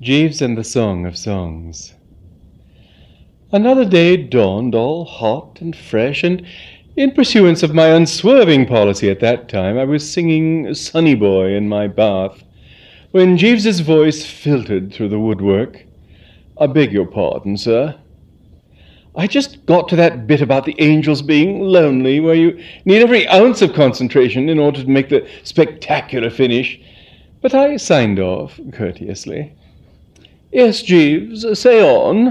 Jeeves and the Song of Songs. Another day dawned, all hot and fresh, and in pursuance of my unswerving policy at that time, I was singing Sonny Boy in my bath, when Jeeves's voice filtered through the woodwork. I beg your pardon, sir. I just got to that bit about the angels being lonely, where you need every ounce of concentration in order to make the spectacular finish, but I signed off courteously. Yes, Jeeves, say on.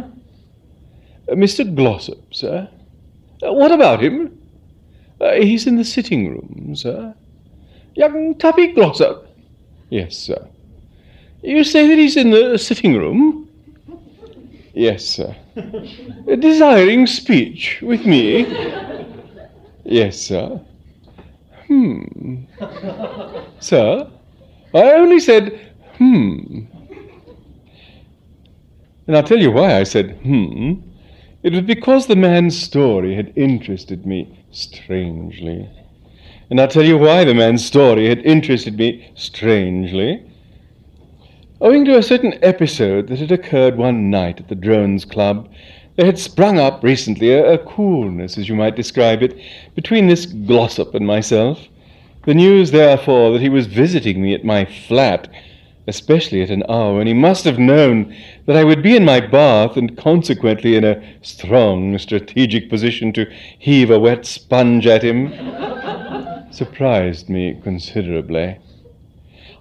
Uh, Mr. Glossop, sir. Uh, what about him? Uh, he's in the sitting room, sir. Young Tuppy Glossop? Yes, sir. You say that he's in the sitting room? Yes, sir. Desiring speech with me? Yes, sir. Hmm. Sir? I only said, hmm. And I'll tell you why I said, hmm. It was because the man's story had interested me strangely. And I'll tell you why the man's story had interested me strangely. Owing to a certain episode that had occurred one night at the Drones Club, there had sprung up recently a, a coolness, as you might describe it, between this Glossop and myself. The news, therefore, that he was visiting me at my flat especially at an hour when he must have known that I would be in my bath and consequently in a strong strategic position to heave a wet sponge at him, surprised me considerably.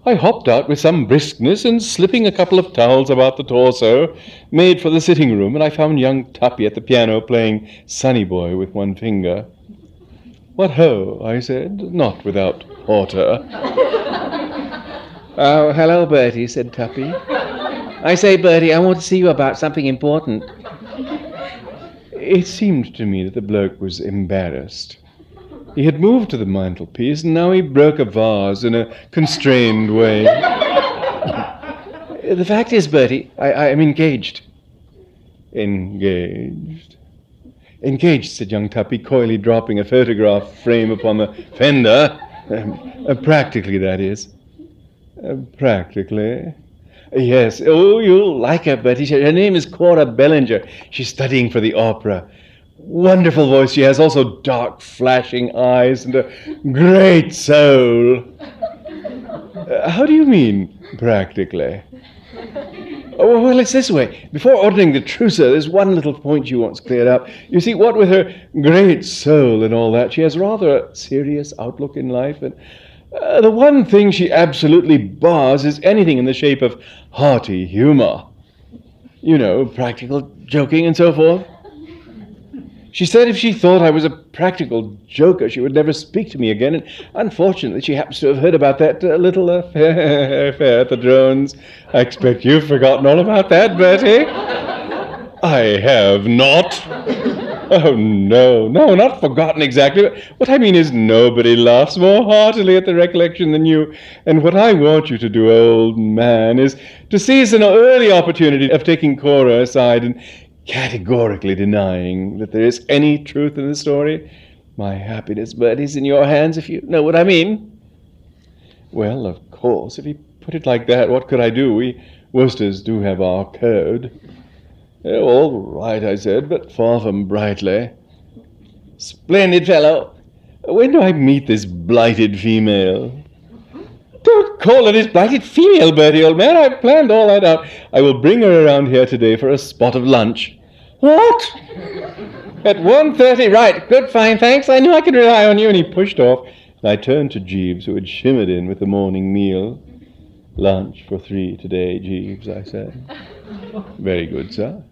I hopped out with some briskness and slipping a couple of towels about the torso, made for the sitting room, and I found young Tuppy at the piano playing Sonny Boy with one finger. What ho, I said, not without hauteur. Oh, hello, Bertie, said Tuppy. I say, Bertie, I want to see you about something important. It seemed to me that the bloke was embarrassed. He had moved to the mantelpiece, and now he broke a vase in a constrained way. the fact is, Bertie, I, I am engaged. Engaged? Engaged, said young Tuppy, coyly dropping a photograph frame upon the fender. Um, uh, practically, that is. Uh, practically. Yes. Oh, you'll like her, Bertie. Her name is Cora Bellinger. She's studying for the opera. Wonderful voice she has, also dark, flashing eyes and a great soul. Uh, how do you mean, practically? Oh, well, it's this way. Before ordering the trousseau, there's one little point she wants cleared up. You see, what with her great soul and all that, she has rather a serious outlook in life, and uh, the one thing she absolutely bars is anything in the shape of hearty humor. You know, practical joking and so forth. She said if she thought I was a practical joker, she would never speak to me again. And unfortunately, she happens to have heard about that uh, little affair, affair at the drones. I expect you've forgotten all about that, Bertie. I have not. Oh, no, no, not forgotten exactly. What I mean is, nobody laughs more heartily at the recollection than you. And what I want you to do, old man, is to seize an early opportunity of taking Cora aside and categorically denying that there is any truth in the story. My happiness, Bertie, is in your hands, if you know what I mean. Well, of course, if you put it like that, what could I do? We Woosters do have our code. Oh, all right, I said, but far from brightly. Splendid fellow. When do I meet this blighted female? Don't call her this blighted female, Bertie, old man. I've planned all that out. I will bring her around here today for a spot of lunch. What? At one thirty, right. Good, fine, thanks. I knew I could rely on you. And he pushed off, and I turned to Jeeves, who had shimmered in with the morning meal. Lunch for three today, Jeeves, I said. Very good, sir.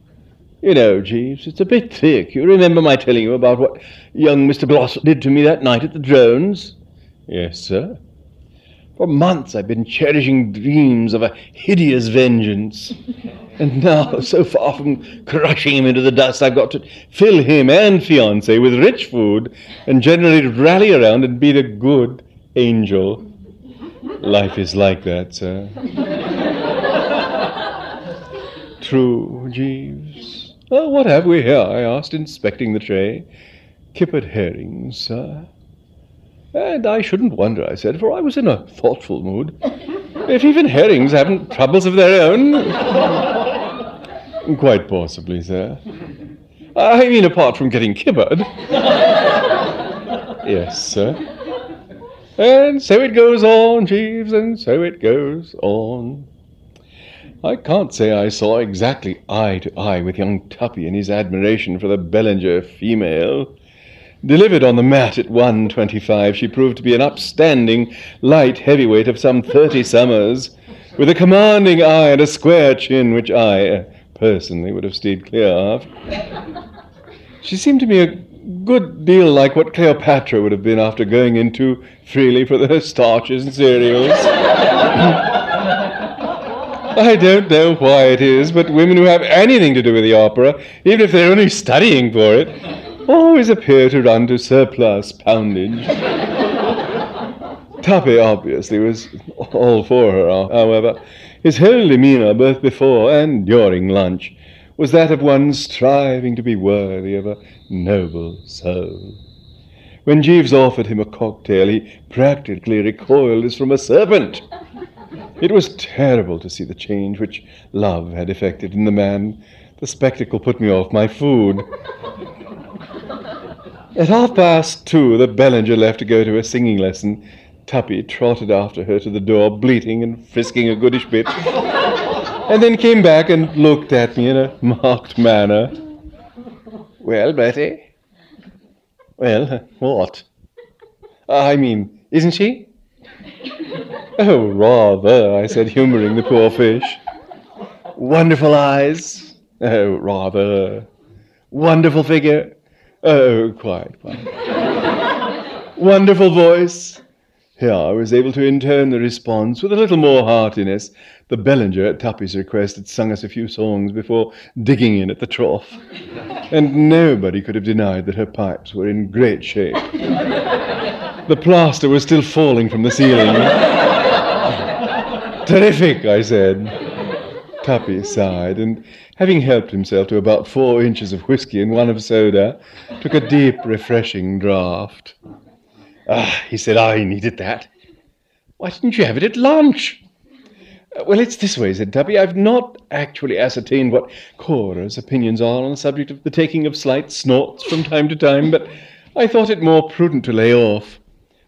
You know, Jeeves, it's a bit thick. You remember my telling you about what young Mr. Bloss did to me that night at the drones? Yes, sir. For months I've been cherishing dreams of a hideous vengeance. And now, so far from crushing him into the dust, I've got to fill him and fiancée with rich food and generally rally around and be the good angel. Life is like that, sir. True, Jeeves. What have we here? I asked, inspecting the tray. Kippered herrings, sir. And I shouldn't wonder, I said, for I was in a thoughtful mood. If even herrings haven't troubles of their own. Quite possibly, sir. I mean, apart from getting kibbered. yes, sir. And so it goes on, Jeeves, and so it goes on. I can't say I saw exactly eye to eye with young Tuppy in his admiration for the Bellinger female. Delivered on the mat at 125, she proved to be an upstanding light heavyweight of some 30 summers, with a commanding eye and a square chin, which I, uh, personally, would have steered clear of. She seemed to me a good deal like what Cleopatra would have been after going in too freely for the starches and cereals. I don't know why it is, but women who have anything to do with the opera, even if they're only studying for it, always appear to run to surplus poundage. Tuppy obviously was all for her, however. His whole demeanour, both before and during lunch, was that of one striving to be worthy of a noble soul. When Jeeves offered him a cocktail, he practically recoiled as from a serpent. It was terrible to see the change which love had effected in the man. The spectacle put me off my food. At half past two, the Bellinger left to go to a singing lesson. Tuppy trotted after her to the door, bleating and frisking a goodish bit, and then came back and looked at me in a marked manner. Well, Bertie? Well, what? Ah, I mean, isn't she? Oh, rather, I said, humouring the poor fish. Wonderful eyes. Oh, rather. Wonderful figure. Oh, quite, quite. Wonderful voice. Here I was able to intone the response with a little more heartiness. The Bellinger, at Tuppy's request, had sung us a few songs before digging in at the trough. And nobody could have denied that her pipes were in great shape. The plaster was still falling from the ceiling. Terrific, I said. Tuppy sighed, and having helped himself to about four inches of whisky and one of soda, took a deep, refreshing draught. Ah, he said, I needed that. Why didn't you have it at lunch? Uh, well, it's this way, said Tuppy. I've not actually ascertained what Cora's opinions are on the subject of the taking of slight snorts from time to time, but I thought it more prudent to lay off.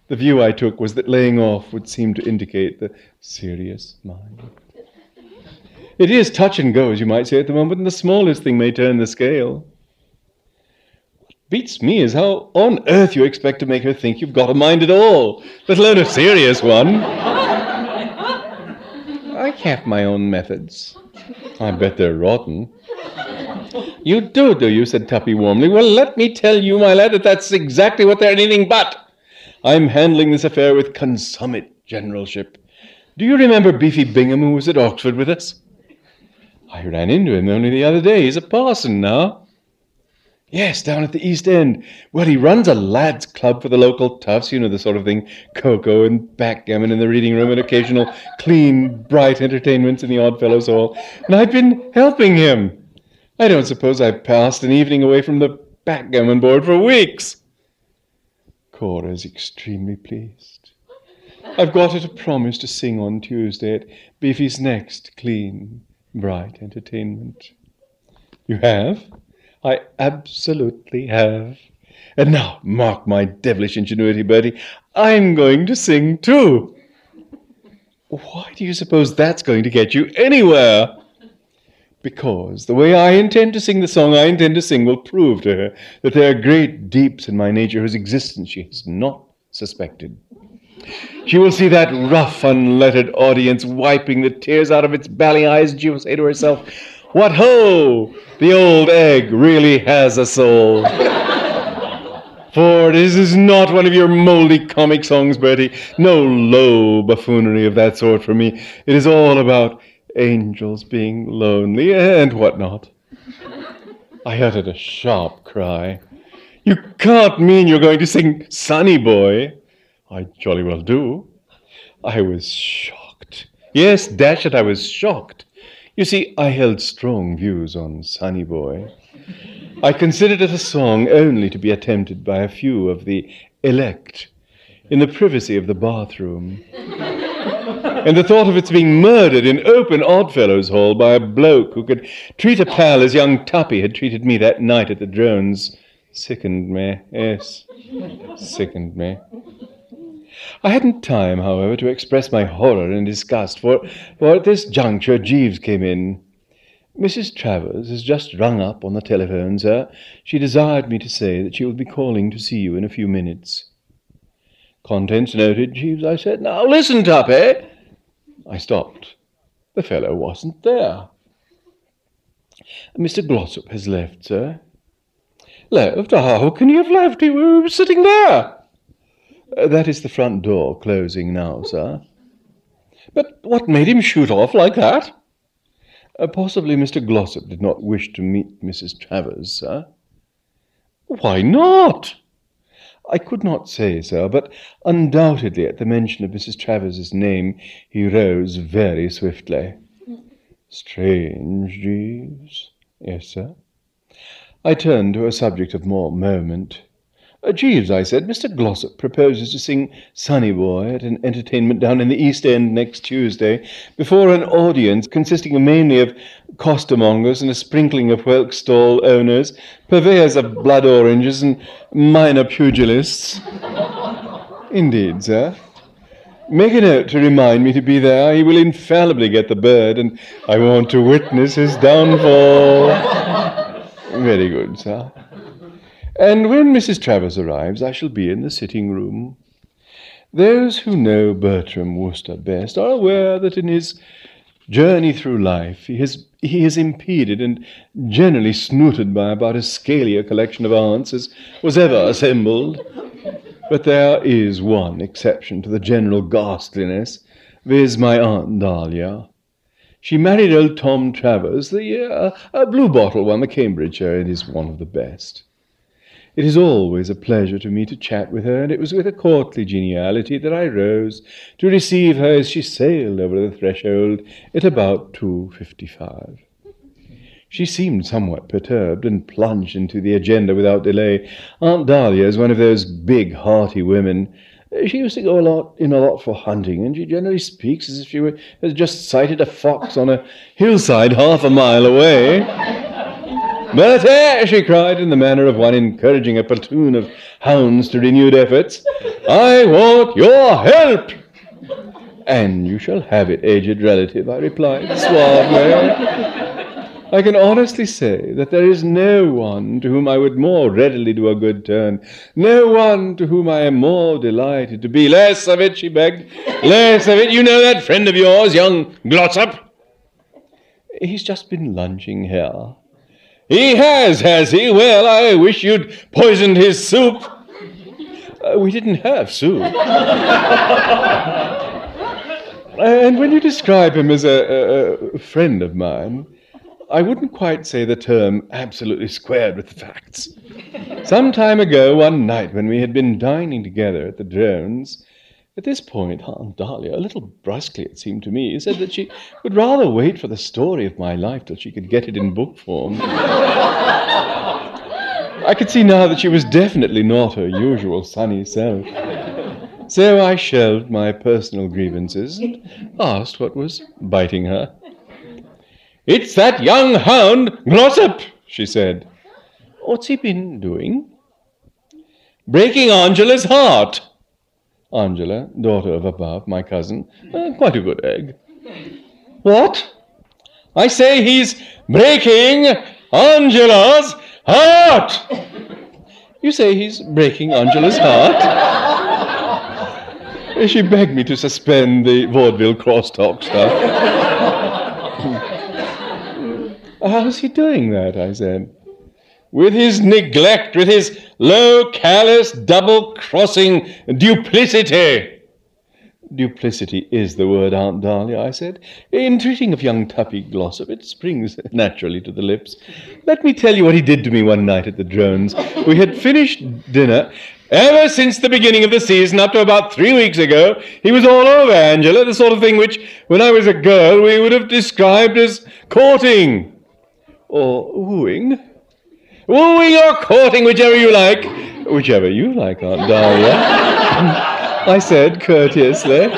The view I took was that laying off would seem to indicate the serious mind. It is touch and go, as you might say, at the moment, and the smallest thing may turn the scale. What beats me is how on earth you expect to make her think you've got a mind at all, let alone a serious one. I have my own methods. I bet they're rotten. You do, do you? said Tuppy warmly. Well, let me tell you, my lad, that that's exactly what they're anything but. I'm handling this affair with consummate generalship. Do you remember Beefy Bingham, who was at Oxford with us? I ran into him only the other day. He's a parson now. Yes, down at the East End. Well, he runs a lads' club for the local toughs, you know, the sort of thing cocoa and backgammon in the reading room and occasional clean, bright entertainments in the Oddfellows Hall. And I've been helping him. I don't suppose I've passed an evening away from the backgammon board for weeks. Cora's extremely pleased. I've got her to promise to sing on Tuesday at Beefy's next clean, bright entertainment. You have? I absolutely have. And now, mark my devilish ingenuity, Bertie. I'm going to sing too. Why do you suppose that's going to get you anywhere? Because the way I intend to sing the song I intend to sing will prove to her that there are great deeps in my nature whose existence she has not suspected. She will see that rough, unlettered audience wiping the tears out of its bally eyes, and she will say to herself, What ho! The old egg really has a soul. For this is not one of your moldy comic songs, Bertie. No low buffoonery of that sort for me. It is all about angels being lonely and what not. I uttered a sharp cry. You can't mean you're going to sing Sonny Boy. I jolly well do. I was shocked. Yes, dash it, I was shocked. You see, I held strong views on Sonny Boy. I considered it a song only to be attempted by a few of the elect. in the privacy of the bathroom. And the thought of its being murdered in open Oddfellows Hall by a bloke who could treat a pal as young Tuppy had treated me that night at the drones sickened me. Yes, sickened me. I hadn't time, however, to express my horror and disgust, for, for at this juncture Jeeves came in. Mrs. Travers has just rung up on the telephone, sir. She desired me to say that she will be calling to see you in a few minutes. Contents noted, Jeeves, I said. Now listen, Tuppy. I stopped. The fellow wasn't there. Mr. Glossop has left, sir. Left? How can he have left? He was sitting there. Uh, that is the front door closing now, sir. But what made him shoot off like that? Uh, possibly Mr. Glossop did not wish to meet Mrs. Travers, sir. Why not? I could not say, sir, but undoubtedly at the mention of Mrs. Travers's name he rose very swiftly. Strange, Jeeves. Yes, sir. I turned to a subject of more moment. Uh, Jeeves, I said, Mr. Glossop proposes to sing Sonny Boy at an entertainment down in the East End next Tuesday before an audience consisting mainly of costermongers and a sprinkling of whelk stall owners, purveyors of blood oranges and minor pugilists. Indeed, sir. Make a note to remind me to be there. He will infallibly get the bird, and I want to witness his downfall. Very good, sir. And when Mrs. Travers arrives, I shall be in the sitting room. Those who know Bertram Wooster best are aware that in his journey through life he has, he is impeded and generally snooted by about as scaly a collection of aunts as was ever assembled. But there is one exception to the general ghastliness, viz. my Aunt Dahlia. She married old Tom Travers, the uh, Bluebottle won, the Cambridgeshire. It is one of the best. It is always a pleasure to me to chat with her, and it was with a courtly geniality that I rose to receive her as she sailed over the threshold at about two fifty-five. She seemed somewhat perturbed and plunged into the agenda without delay. Aunt Dahlia is one of those big, hearty women. She used to go a lot in a lot for hunting, and she generally speaks as if she were, had just sighted a fox on a hillside half a mile away. Bertie, she cried in the manner of one encouraging a platoon of hounds to renewed efforts, I want your help. And you shall have it, aged relative, I replied suavely. I can honestly say that there is no one to whom I would more readily do a good turn, no one to whom I am more delighted to be. Less of it, she begged, less of it. You know that friend of yours, young Glossop? He's just been lunching here. He has, has he? Well, I wish you'd poisoned his soup. Uh, we didn't have soup. and when you describe him as a, a, friend of mine, I wouldn't quite say the term absolutely squared with the facts. Some time ago, one night when we had been dining together at the Drones, at this point, Aunt Dahlia, a little brusquely it seemed to me, said that she would rather wait for the story of my life till she could get it in book form. I could see now that she was definitely not her usual sunny self. So I shelved my personal grievances and asked what was biting her. It's that young hound, Glossop, she said. What's he been doing? Breaking Angela's heart. Angela, daughter of above, my cousin, uh, quite a good egg. What? I say he's breaking Angela's heart. You say he's breaking Angela's heart? she begged me to suspend the vaudeville crosstalk stuff. How's he doing that? I said with his neglect, with his low, callous, double crossing duplicity. Duplicity is the word, Aunt Dahlia, I said. In treating of young Tuppy Glossop, it springs naturally to the lips. Let me tell you what he did to me one night at the Drones. We had finished dinner. Ever since the beginning of the season, up to about three weeks ago, he was all over Angela, the sort of thing which, when I was a girl, we would have described as courting. Or wooing. Wooing or courting, whichever you like. Whichever you like, Aunt Dahlia. I said courteously.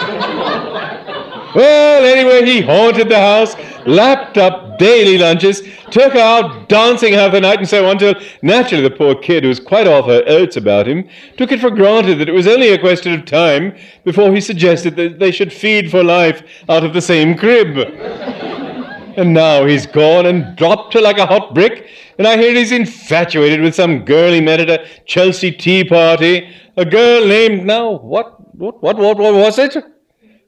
Well, anyway, he haunted the house, lapped up daily lunches, took her out dancing half the night and so on, till naturally the poor kid, who was quite off her oats about him, took it for granted that it was only a question of time before he suggested that they should feed for life out of the same crib. And now he's gone and dropped her like a hot brick, and I hear he's infatuated with some girl he met at a Chelsea tea party, a girl named now, what, what, what, what, what was it?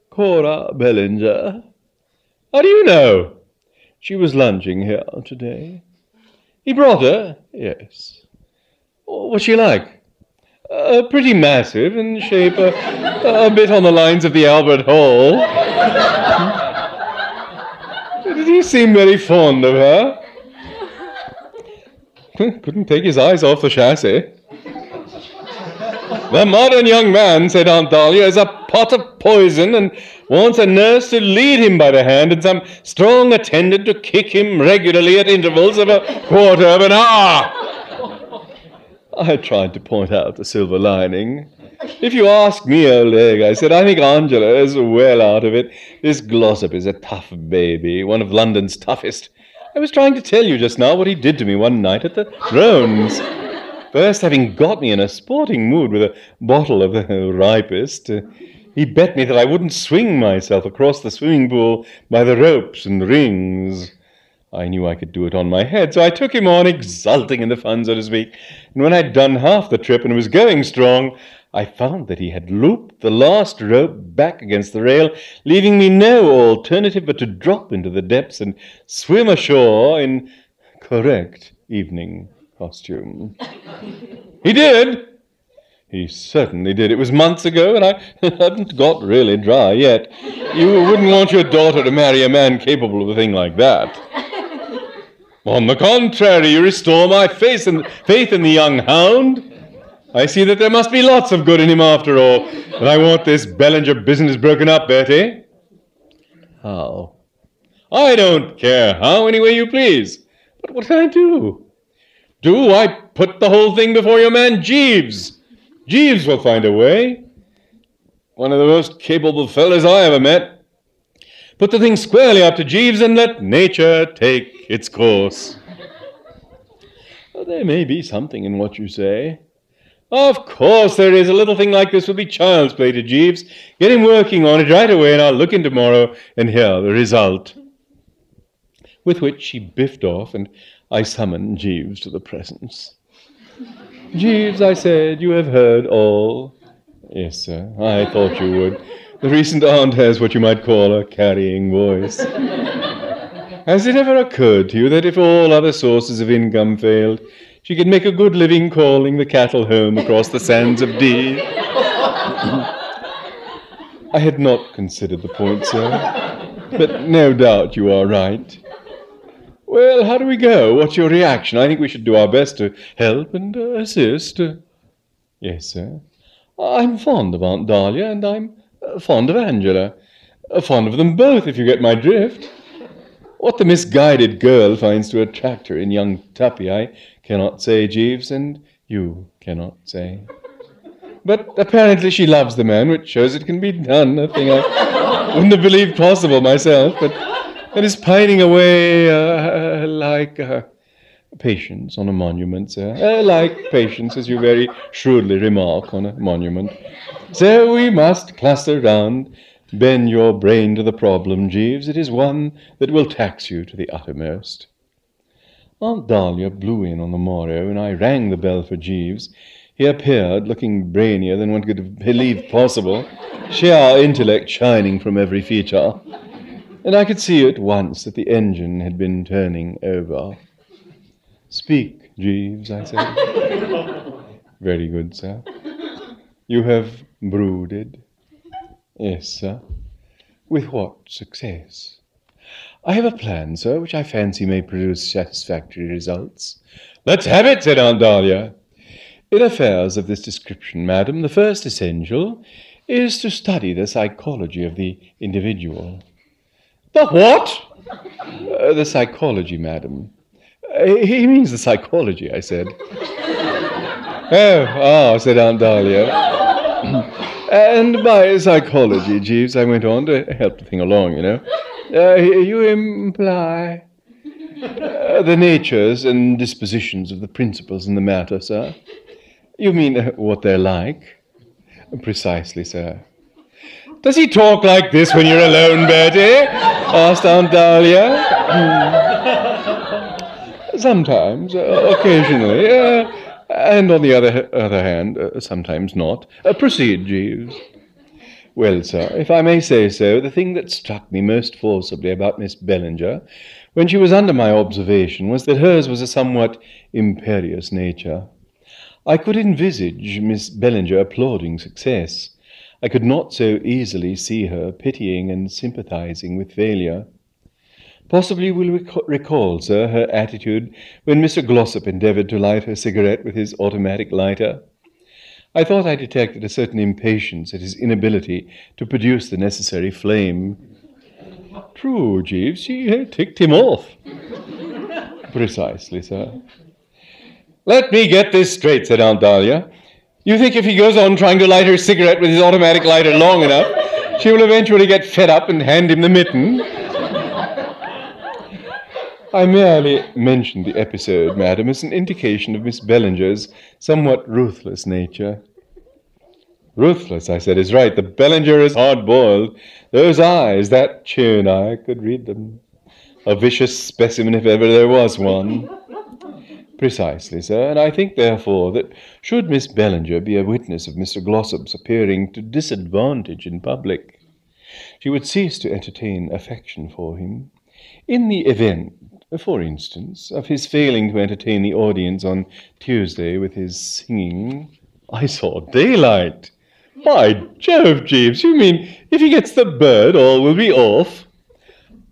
Cora Bellinger. How do you know? She was lunching here today. He brought her? Yes. What's she like? Uh, pretty massive in shape, uh, a bit on the lines of the Albert Hall. He seem very fond of her? Couldn't take his eyes off the chassis. The modern young man, said Aunt Dahlia, is a pot of poison and wants a nurse to lead him by the hand and some strong attendant to kick him regularly at intervals of a quarter of an hour. I tried to point out the silver lining. If you ask me, old egg, I said, I think Angela is well out of it. This Glossop is a tough baby, one of London's toughest. I was trying to tell you just now what he did to me one night at the Drones. First, having got me in a sporting mood with a bottle of the ripest, uh, he bet me that I wouldn't swing myself across the swimming pool by the ropes and rings. I knew I could do it on my head, so I took him on, exulting in the fun, so to speak. And when I'd done half the trip and was going strong, I found that he had looped the last rope back against the rail, leaving me no alternative but to drop into the depths and swim ashore in correct evening costume. he did. He certainly did. It was months ago, and I hadn't got really dry yet. You wouldn't want your daughter to marry a man capable of a thing like that. On the contrary, you restore my faith in, faith in the young hound. I see that there must be lots of good in him after all. And I want this Bellinger business broken up, Bertie. How? I don't care how, any way you please. But what can I do? Do I put the whole thing before your man Jeeves? Jeeves will find a way. One of the most capable fellows I ever met. Put the thing squarely up to Jeeves and let nature take its course. Well, there may be something in what you say. Of course there is. A little thing like this will be child's play to Jeeves. Get him working on it right away, and I'll look in tomorrow and hear the result. With which she biffed off, and I summoned Jeeves to the presence. Jeeves, I said, you have heard all. Yes, sir. I thought you would. The recent aunt has what you might call a carrying voice. Has it ever occurred to you that if all other sources of income failed, she could make a good living calling the cattle home across the sands of Dee? I had not considered the point, sir, but no doubt you are right. Well, how do we go? What's your reaction? I think we should do our best to help and uh, assist. yes, sir. I'm fond of Aunt Dahlia, and I'm uh, fond of Angela. Uh, fond of them both, if you get my drift. What the misguided girl finds to attract her in young Tuppy, I cannot say, Jeeves, and you cannot say. But apparently she loves the man, which shows it can be done, a thing I wouldn't have believed possible myself, but and is pining away uh, like uh, patience on a monument, sir. Uh, like patience, as you very shrewdly remark, on a monument. So we must cluster round. Bend your brain to the problem, Jeeves. It is one that will tax you to the uttermost. Aunt Dahlia blew in on the morrow, and I rang the bell for Jeeves. He appeared, looking brainier than one could have believed possible, sheer intellect shining from every feature and I could see at once that the engine had been turning over. Speak, Jeeves, I said. Very good, sir. You have brooded? Yes, sir. With what success? I have a plan, sir, which I fancy may produce satisfactory results. Let's have it, said Aunt Dahlia. In affairs of this description, madam, the first essential is to study the psychology of the individual. The what? Uh, the psychology, madam. Uh, he means the psychology, I said. oh, oh, said Aunt Dahlia. And by psychology, Jeeves, I went on to help the thing along, you know. Uh, you imply uh, the natures and dispositions of the principals in the matter, sir. You mean uh, what they're like? Precisely, sir. Does he talk like this when you're alone, Bertie? asked Aunt Dahlia. sometimes, uh, occasionally, uh, and on the other, other hand, uh, sometimes not. Proceed, Jeeves. Well, sir, if I may say so, the thing that struck me most forcibly about Miss Bellinger when she was under my observation was that hers was a somewhat imperious nature. I could envisage Miss Bellinger applauding success. I could not so easily see her pitying and sympathizing with failure. Possibly you will rec- recall, sir, her attitude when Mr. Glossop endeavored to light her cigarette with his automatic lighter. I thought I detected a certain impatience at his inability to produce the necessary flame. True, Jeeves, she ticked him off. Precisely, sir. Let me get this straight, said Aunt Dahlia. You think if he goes on trying to light her cigarette with his automatic lighter long enough, she will eventually get fed up and hand him the mitten? I merely mentioned the episode, madam, as an indication of Miss Bellinger's somewhat ruthless nature. Ruthless, I said, is right. The Bellinger is hard boiled. Those eyes, that chin, I could read them. A vicious specimen if ever there was one. Precisely, sir, and I think, therefore, that should Miss Bellinger be a witness of Mr. Glossop's appearing to disadvantage in public, she would cease to entertain affection for him. In the event for instance, of his failing to entertain the audience on Tuesday with his singing. I saw daylight. By Jove, Jeeves, you mean if he gets the bird, all will be off?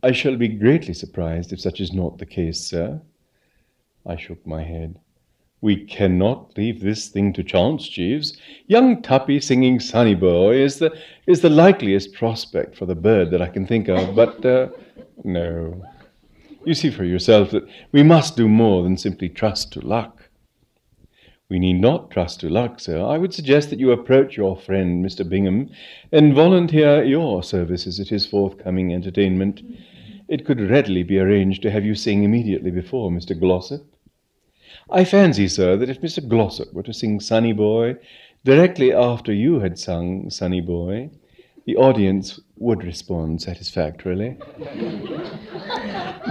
I shall be greatly surprised if such is not the case, sir. I shook my head. We cannot leave this thing to chance, Jeeves. Young Tuppy singing Sonny Boy is the, is the likeliest prospect for the bird that I can think of, but uh, no. You see for yourself that we must do more than simply trust to luck. We need not trust to luck, sir. I would suggest that you approach your friend, Mr. Bingham, and volunteer your services at his forthcoming entertainment. It could readily be arranged to have you sing immediately before Mr. Glossop. I fancy, sir, that if Mr. Glossop were to sing Sonny Boy directly after you had sung Sonny Boy, the audience would respond satisfactorily.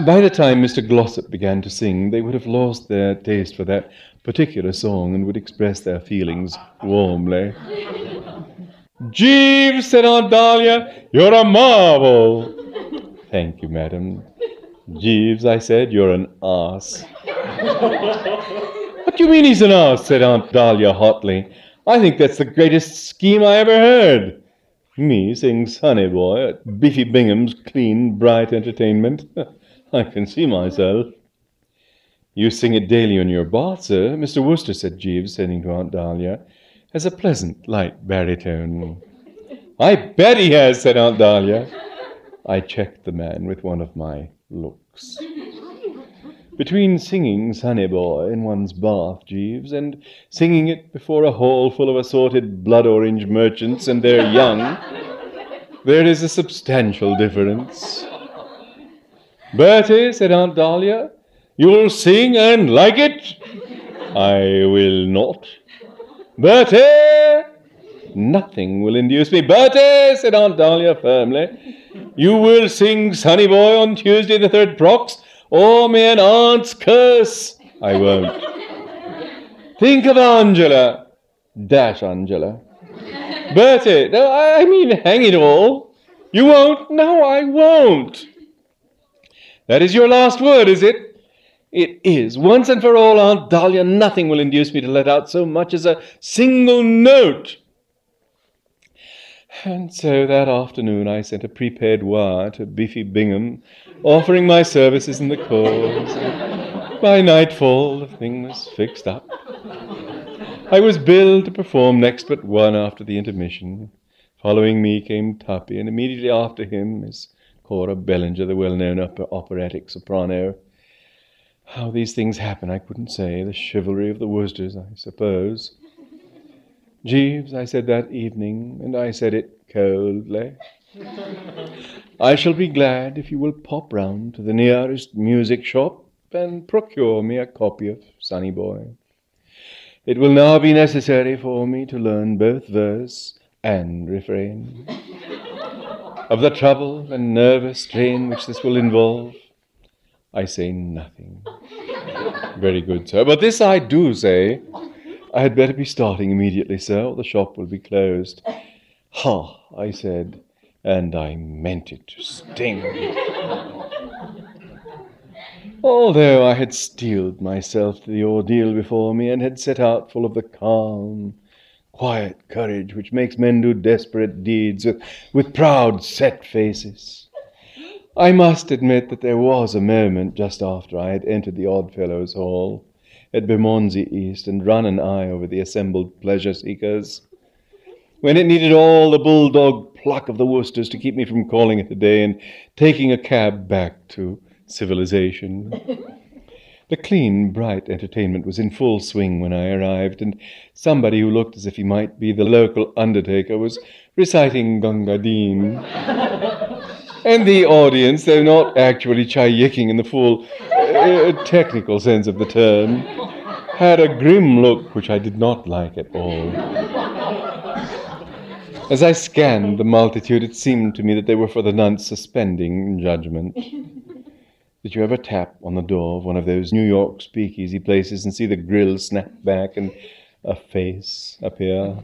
By the time Mr. Glossop began to sing, they would have lost their taste for that particular song and would express their feelings warmly. Jeeves, said Aunt Dahlia, you're a marvel. Thank you, madam. Jeeves, I said, you're an ass. what do you mean he's an ass? said Aunt Dahlia hotly. I think that's the greatest scheme I ever heard. Me sing Sonny Boy at Beefy Bingham's clean, bright entertainment. I can see myself. You sing it daily in your bath, sir. Mr. Wooster, said Jeeves, turning to Aunt Dahlia, has a pleasant, light baritone. I bet he has, said Aunt Dahlia. I checked the man with one of my looks. Between singing Sonny Boy in one's bath, Jeeves, and singing it before a hall full of assorted blood orange merchants and their young, there is a substantial difference. Bertie, said Aunt Dahlia, you'll sing and like it? I will not. Bertie! Nothing will induce me. Bertie, said Aunt Dahlia firmly, you will sing Sonny Boy on Tuesday the third prox, Oh, or may an aunt's curse. I won't. Think of Angela. Dash Angela. Bertie, no, I mean, hang it all. You won't? No, I won't. That is your last word, is it? It is. Once and for all, Aunt Dahlia, nothing will induce me to let out so much as a single note. And so that afternoon I sent a prepaid wire to Beefy Bingham, offering my services in the cause. By nightfall, the thing was fixed up. I was billed to perform next but one after the intermission. Following me came Tuppy, and immediately after him Miss Cora Bellinger, the well known operatic soprano. How these things happen, I couldn't say. The chivalry of the Woosters, I suppose. Jeeves, I said that evening, and I said it coldly. I shall be glad if you will pop round to the nearest music shop and procure me a copy of Sonny Boy. It will now be necessary for me to learn both verse and refrain. of the trouble and nervous strain which this will involve, I say nothing. Very good, sir. But this I do say. I had better be starting immediately, sir, or the shop will be closed. Ha, I said, and I meant it to sting. Although I had steeled myself to the ordeal before me and had set out full of the calm, quiet courage which makes men do desperate deeds with, with proud, set faces, I must admit that there was a moment just after I had entered the Oddfellows' Hall at Bermondsey East and run an eye over the assembled pleasure seekers, when it needed all the bulldog pluck of the Woosters to keep me from calling it a day and taking a cab back to civilization. The clean, bright entertainment was in full swing when I arrived, and somebody who looked as if he might be the local undertaker was reciting Gunga Din. And the audience, though not actually chayyiking in the full technical sense of the term, had a grim look which I did not like at all. As I scanned the multitude, it seemed to me that they were for the nonce suspending judgment. Did you ever tap on the door of one of those New York speakeasy places and see the grill snap back and a face appear?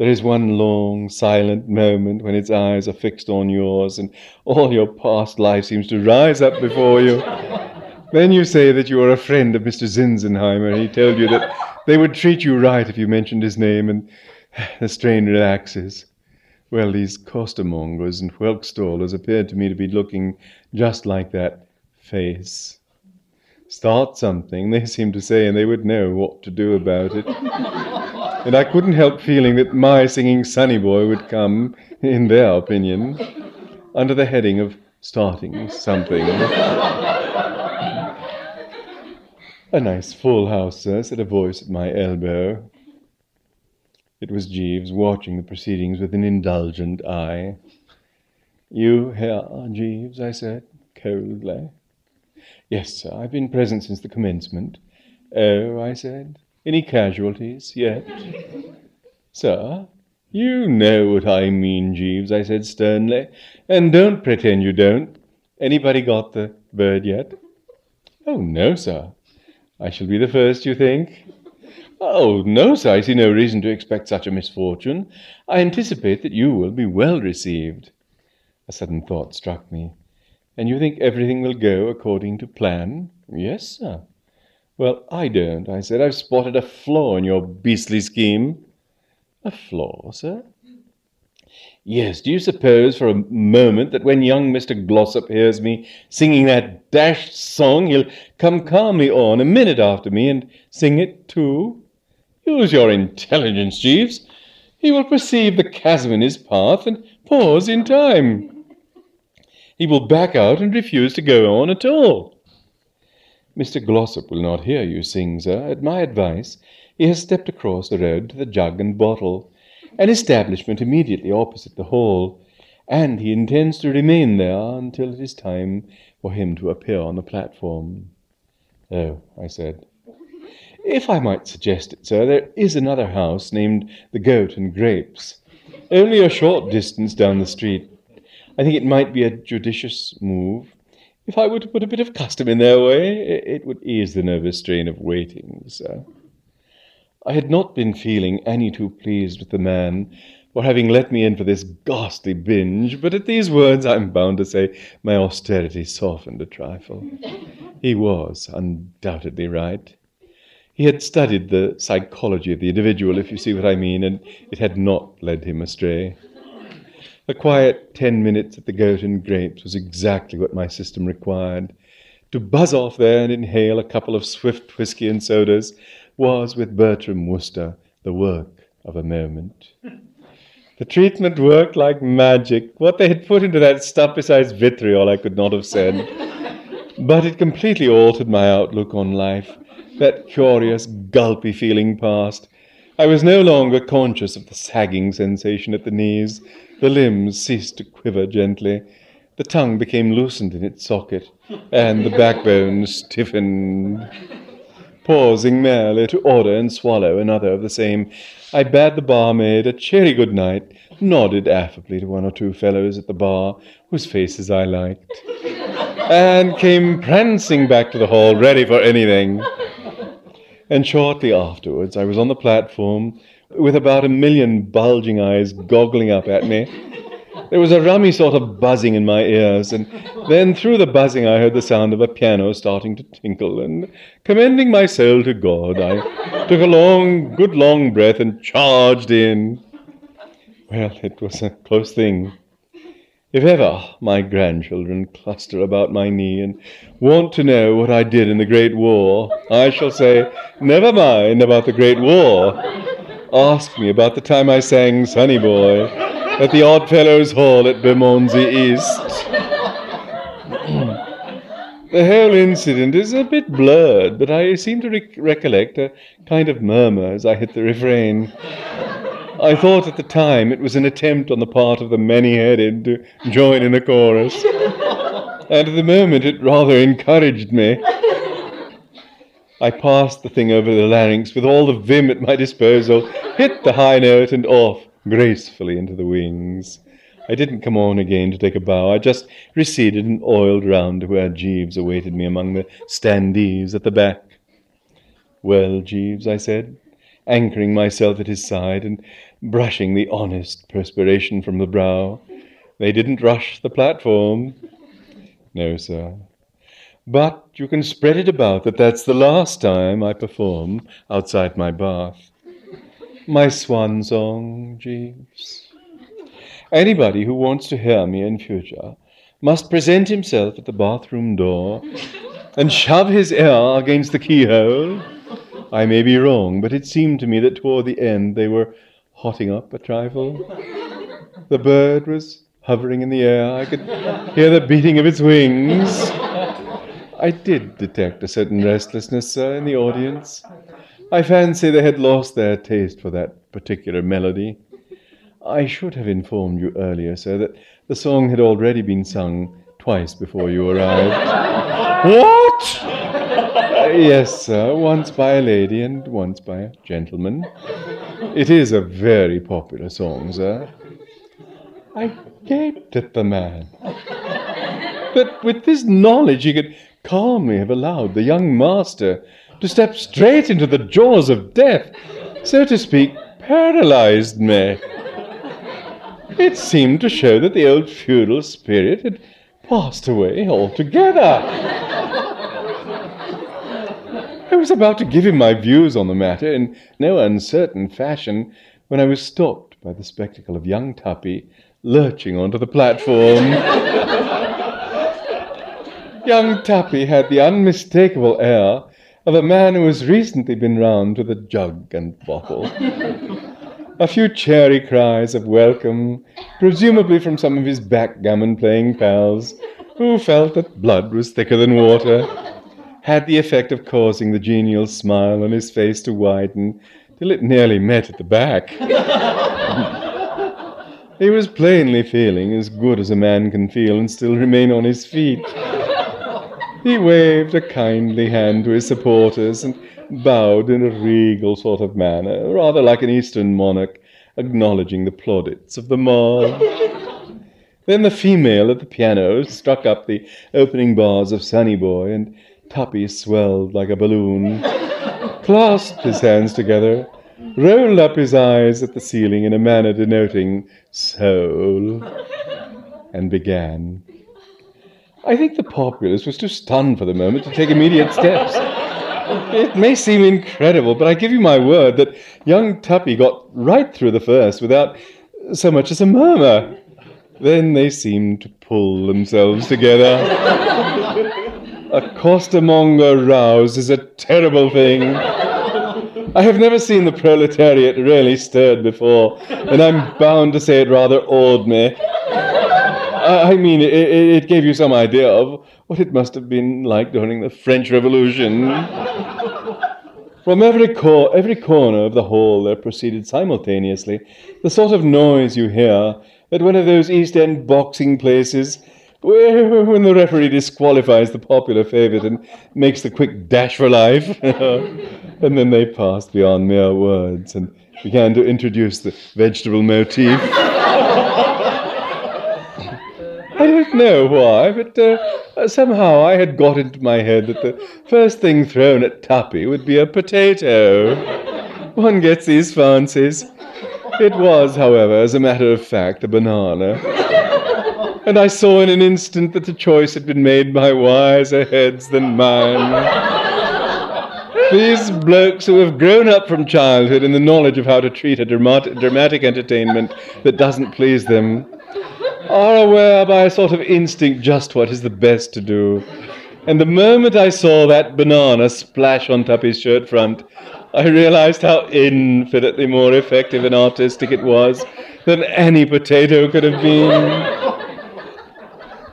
There is one long, silent moment when its eyes are fixed on yours and all your past life seems to rise up before you. then you say that you are a friend of Mr. Zinzenheimer, and he told you that they would treat you right if you mentioned his name, and the strain relaxes. Well, these costermongers and whelk stallers appeared to me to be looking just like that face. Start something, they seemed to say, and they would know what to do about it and I couldn't help feeling that my singing Sonny Boy would come, in their opinion, under the heading of starting something. a nice full house, sir, said a voice at my elbow. It was Jeeves, watching the proceedings with an indulgent eye. You here, Jeeves? I said, coldly. Yes, sir, I've been present since the commencement. Oh, I said, any casualties yet? Sir, you know what I mean, Jeeves, I said sternly, and don't pretend you don't. Anybody got the bird yet? Oh, no, sir. I shall be the first, you think? Oh, no, sir, I see no reason to expect such a misfortune. I anticipate that you will be well received. A sudden thought struck me. And you think everything will go according to plan? Yes, sir. Well, I don't, I said. I've spotted a flaw in your beastly scheme. A flaw, sir? Yes, do you suppose for a moment that when young Mr. Glossop hears me singing that dashed song, he'll come calmly on a minute after me and sing it too? Use your intelligence, Jeeves. He will perceive the chasm in his path and pause in time. He will back out and refuse to go on at all. Mr. Glossop will not hear you sing, sir. At my advice, he has stepped across the road to the Jug and Bottle, an establishment immediately opposite the hall, and he intends to remain there until it is time for him to appear on the platform. Oh, I said. If I might suggest it, sir, there is another house named the Goat and Grapes, only a short distance down the street. I think it might be a judicious move. If I were to put a bit of custom in their way, it would ease the nervous strain of waiting, sir. I had not been feeling any too pleased with the man for having let me in for this ghastly binge, but at these words I'm bound to say my austerity softened a trifle. he was undoubtedly right. He had studied the psychology of the individual, if you see what I mean, and it had not led him astray. A quiet ten minutes at the Goat and Grapes was exactly what my system required. To buzz off there and inhale a couple of swift whisky and sodas was, with Bertram Wooster, the work of a moment. The treatment worked like magic. What they had put into that stuff besides vitriol, I could not have said. But it completely altered my outlook on life. That curious, gulpy feeling passed. I was no longer conscious of the sagging sensation at the knees. The limbs ceased to quiver gently. The tongue became loosened in its socket, and the backbone stiffened. Pausing merely to order and swallow another of the same, I bade the barmaid a cheery good night, nodded affably to one or two fellows at the bar whose faces I liked, and came prancing back to the hall, ready for anything. And shortly afterwards, I was on the platform with about a million bulging eyes goggling up at me. There was a rummy sort of buzzing in my ears, and then through the buzzing I heard the sound of a piano starting to tinkle, and commending my soul to God, I took a long, good long breath and charged in. Well, it was a close thing. If ever my grandchildren cluster about my knee and want to know what I did in the Great War, I shall say, never mind about the Great War. Ask me about the time I sang Sonny Boy at the Oddfellows Hall at Bermondsey East. the whole incident is a bit blurred, but I seem to rec- recollect a kind of murmur as I hit the refrain. I thought at the time it was an attempt on the part of the many headed to join in the chorus. And at the moment it rather encouraged me. I passed the thing over the larynx with all the vim at my disposal, hit the high note, and off gracefully into the wings. I didn't come on again to take a bow. I just receded and oiled round to where Jeeves awaited me among the standees at the back. Well, Jeeves, I said, anchoring myself at his side and brushing the honest perspiration from the brow. They didn't rush the platform. No, sir. But you can spread it about that that's the last time I perform outside my bath. My swan song, Jeeves. Anybody who wants to hear me in future must present himself at the bathroom door and shove his ear against the keyhole. I may be wrong, but it seemed to me that toward the end they were hotting up a trifle. The bird was hovering in the air. I could hear the beating of its wings. I did detect a certain restlessness, sir, in the audience. I fancy they had lost their taste for that particular melody. I should have informed you earlier, sir, that the song had already been sung twice before you arrived. what? Uh, yes, sir, once by a lady and once by a gentleman. It is a very popular song, sir. I gaped at the man. But with this knowledge, he could calmly have allowed the young master to step straight into the jaws of death, so to speak, paralyzed me. It seemed to show that the old feudal spirit had passed away altogether. I was about to give him my views on the matter in no uncertain fashion when I was stopped by the spectacle of young Tuppy lurching onto the platform. Young Tuppy had the unmistakable air of a man who has recently been round with a jug and bottle. a few cheery cries of welcome, presumably from some of his backgammon playing pals, who felt that blood was thicker than water had the effect of causing the genial smile on his face to widen till it nearly met at the back. he was plainly feeling as good as a man can feel and still remain on his feet. He waved a kindly hand to his supporters and bowed in a regal sort of manner, rather like an Eastern monarch acknowledging the plaudits of the mob. Then the female at the piano struck up the opening bars of Sonny Boy, and Tuppy swelled like a balloon, clasped his hands together, rolled up his eyes at the ceiling in a manner denoting soul, and began. I think the populace was too stunned for the moment to take immediate steps. It may seem incredible, but I give you my word that young Tuppy got right through the first without so much as a murmur. Then they seemed to pull themselves together. A costermonger rouse is a terrible thing. I have never seen the proletariat really stirred before, and I'm bound to say it rather awed me. I mean, it, it, gave you some idea of what it must have been like during the French Revolution. From every, cor- every corner of the hall there proceeded simultaneously the sort of noise you hear at one of those East End boxing places where, when the referee disqualifies the popular favourite and makes the quick dash for life. and then they passed beyond mere words and began to introduce the vegetable motif. I don't know why, but uh, somehow I had got into my head that the first thing thrown at Tuppy would be a potato. One gets these fancies. It was, however, as a matter of fact, a banana. And I saw in an instant that the choice had been made by wiser heads than mine. These blokes who have grown up from childhood in the knowledge of how to treat a dramatic, dramatic entertainment that doesn't please them are aware by a sort of instinct just what is the best to do. And the moment I saw that banana splash on Tuppy's shirt front, I realized how infinitely more effective and artistic it was than any potato could have been.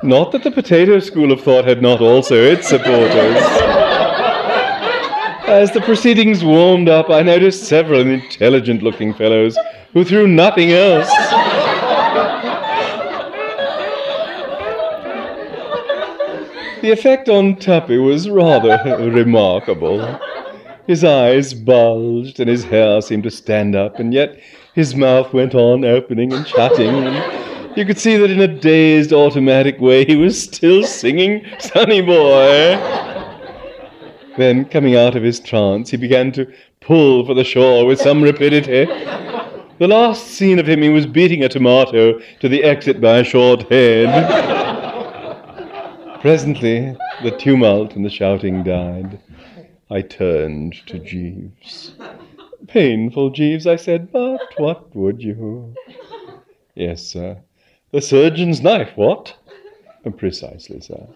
Not that the potato school of thought had not also its supporters. As the proceedings warmed up, I noticed several intelligent looking fellows who threw nothing else. The effect on Tuppy was rather remarkable. His eyes bulged and his hair seemed to stand up, and yet his mouth went on opening and shutting. And you could see that in a dazed, automatic way he was still singing Sonny Boy. Then, coming out of his trance, he began to pull for the shore with some rapidity. The last scene of him, he was beating a tomato to the exit by a short head. Presently, the tumult and the shouting died. I turned to Jeeves. Painful, Jeeves, I said, but what would you? Yes, sir. The surgeon's knife, what? Precisely, sir.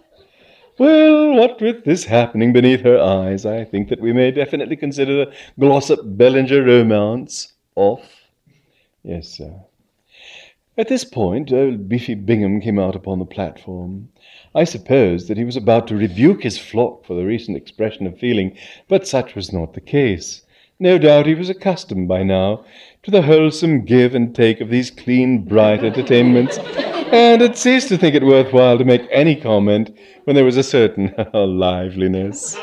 Well, what with this happening beneath her eyes, I think that we may definitely consider the Glossop Bellinger romance off. Yes, sir. At this point, old Beefy Bingham came out upon the platform. I supposed that he was about to rebuke his flock for the recent expression of feeling, but such was not the case. No doubt he was accustomed by now to the wholesome give and take of these clean, bright entertainments, and had ceased to think it worthwhile to make any comment when there was a certain liveliness.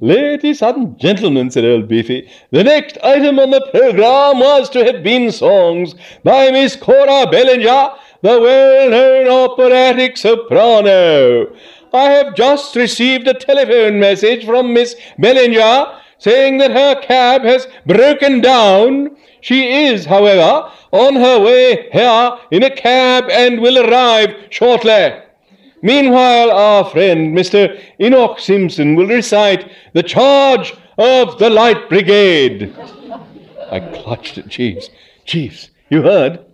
Ladies and gentlemen, said old Beefy, the next item on the programme was to have been songs by Miss Cora Bellinger the well-known operatic soprano. I have just received a telephone message from Miss Bellinger saying that her cab has broken down. She is, however, on her way here in a cab and will arrive shortly. Meanwhile, our friend Mr. Enoch Simpson will recite the charge of the Light Brigade. I clutched at Jeeves. Jeeves, you heard?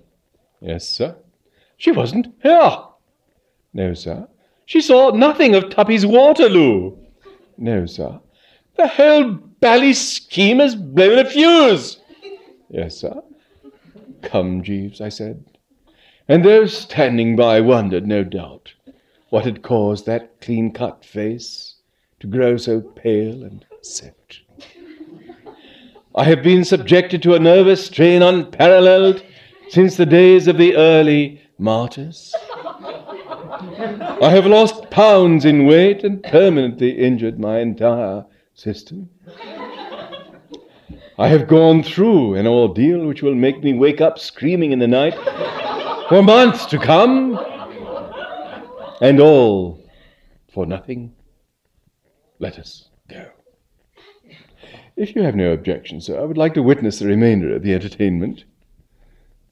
Yes, sir. She wasn't here. No, sir. She saw nothing of Tuppy's Waterloo. No, sir. The whole bally scheme has blown a fuse. Yes, sir. Come, Jeeves, I said. And those standing by wondered, no doubt, what had caused that clean cut face to grow so pale and set. I have been subjected to a nervous strain unparalleled since the days of the early martyrs. I have lost pounds in weight and permanently injured my entire system. I have gone through an ordeal which will make me wake up screaming in the night for months to come, and all for nothing. Let us go. If you have no objection, sir, I would like to witness the remainder of the entertainment.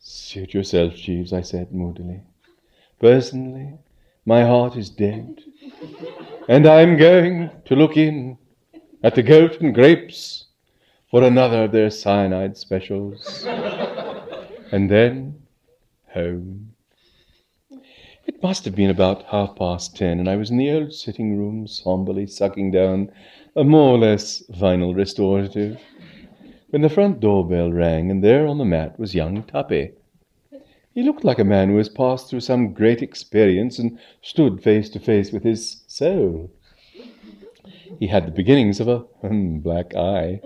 Suit yourself, Jeeves, I said moodily. Personally, my heart is dead, and I'm going to look in at the goat and grapes for another of their cyanide specials. and then home. It must have been about half past ten, and I was in the old sitting room, somberly sucking down a more or less vinyl restorative when the front door bell rang, and there on the mat was young Tuppy. He looked like a man who has passed through some great experience and stood face to face with his soul. He had the beginnings of a hmm, black eye.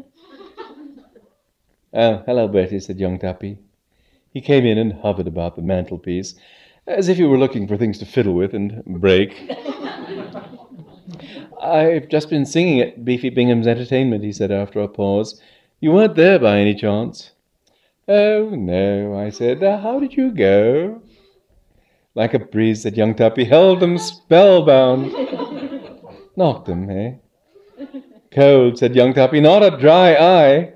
Oh, hello, Bertie, said young Tuppy. He came in and hovered about the mantelpiece, as if he were looking for things to fiddle with and break. I've just been singing at Beefy Bingham's entertainment, he said after a pause. You weren't there by any chance? Oh, no, I said. How did you go? Like a breeze, said young Tuppy, held them spellbound. Knocked them, eh? Cold, said young Tuppy, not a dry eye.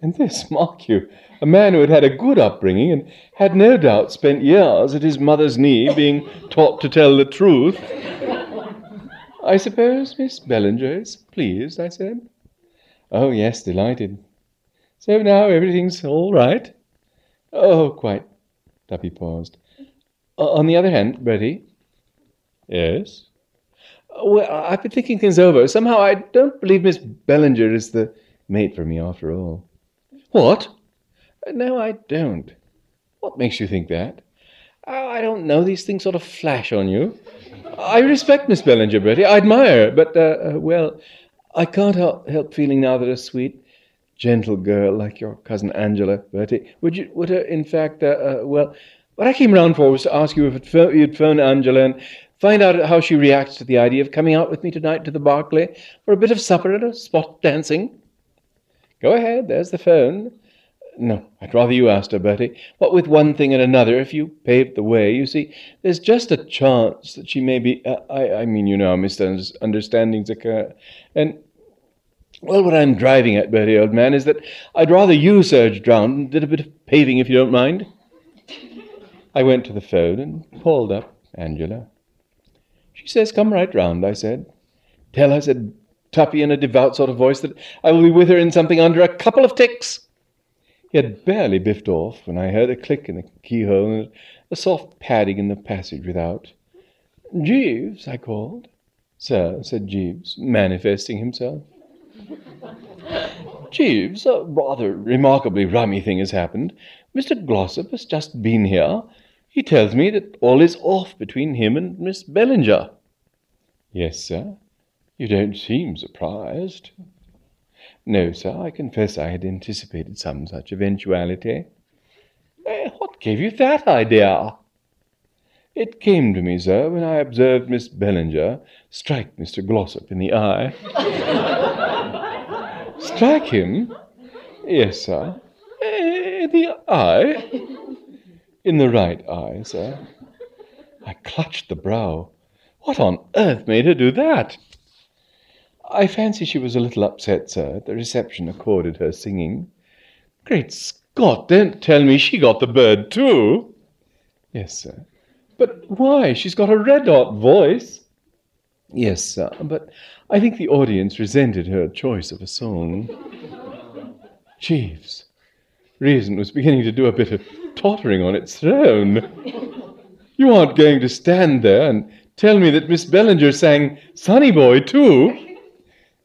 And this, mark you, a man who had had a good upbringing and had no doubt spent years at his mother's knee being taught to tell the truth. I suppose Miss Bellinger is pleased, I said. Oh, yes, delighted. So now everything's all right? Oh, quite. Tuppy paused. On the other hand, Bertie. Yes? Well, I've been thinking things over. Somehow I don't believe Miss Bellinger is the mate for me after all. What? No, I don't. What makes you think that? Oh, I don't know. These things sort of flash on you. I respect Miss Bellinger, Bertie. I admire her, but, uh, uh, well, I can't help feeling now that a sweet, gentle girl like your cousin Angela, Bertie, would you, would her, in fact, uh, uh, well, what I came round for was to ask you if you'd phone Angela and find out how she reacts to the idea of coming out with me tonight to the Berkeley for a bit of supper and a spot dancing. Go ahead, there's the phone. No, I'd rather you asked her, Bertie. What with one thing and another, if you paved the way, you see, there's just a chance that she may be. Uh, I, I mean, you know, misunderstandings occur. And, well, what I'm driving at, Bertie, old man, is that I'd rather you surged round and did a bit of paving, if you don't mind. I went to the phone and called up Angela. She says, Come right round, I said. Tell her, said Tuppy in a devout sort of voice, that I will be with her in something under a couple of ticks. He had barely biffed off when I heard a click in the keyhole and a soft padding in the passage without. Jeeves, I called. Sir, said Jeeves, manifesting himself. Jeeves, a rather remarkably rummy thing has happened. Mr. Glossop has just been here. He tells me that all is off between him and Miss Bellinger. Yes, sir. You don't seem surprised. No, sir, I confess I had anticipated some such eventuality. Eh, what gave you that idea? It came to me, sir, when I observed Miss Bellinger strike Mr. Glossop in the eye. strike him? Yes, sir. Eh, in the eye? In the right eye, sir. I clutched the brow. What on earth made her do that? I fancy she was a little upset, sir, at the reception accorded her singing. Great Scott, don't tell me she got the bird too. Yes, sir. But why? She's got a red hot voice. Yes, sir, but I think the audience resented her choice of a song. Jeeves, reason was beginning to do a bit of tottering on its throne. You aren't going to stand there and tell me that Miss Bellinger sang Sonny Boy too?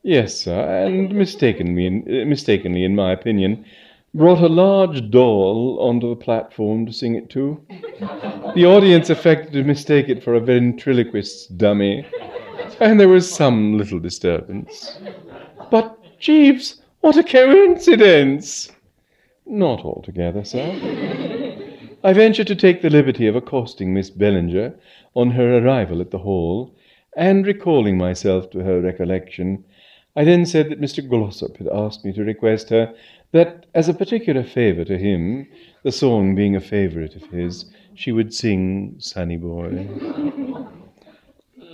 Yes, sir, and mistakenly, in, uh, mistakenly, in my opinion, brought a large doll onto the platform to sing it to. The audience affected to mistake it for a ventriloquist's dummy, and there was some little disturbance. But, Jeeves, what a coincidence! Not altogether, sir. I venture to take the liberty of accosting Miss Bellinger on her arrival at the Hall, and recalling myself to her recollection, I then said that Mr. Glossop had asked me to request her that, as a particular favour to him, the song being a favourite of his, she would sing Sonny Boy.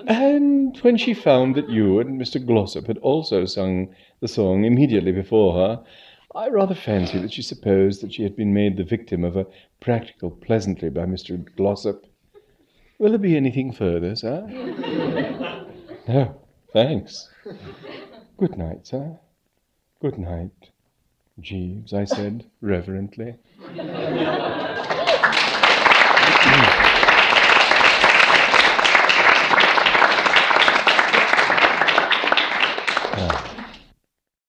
and when she found that you and Mr. Glossop had also sung the song immediately before her, I rather fancy that she supposed that she had been made the victim of a practical pleasantry by Mr. Glossop. Will there be anything further, sir? no, thanks. Good night, sir. Good night, Jeeves, I said reverently. ah.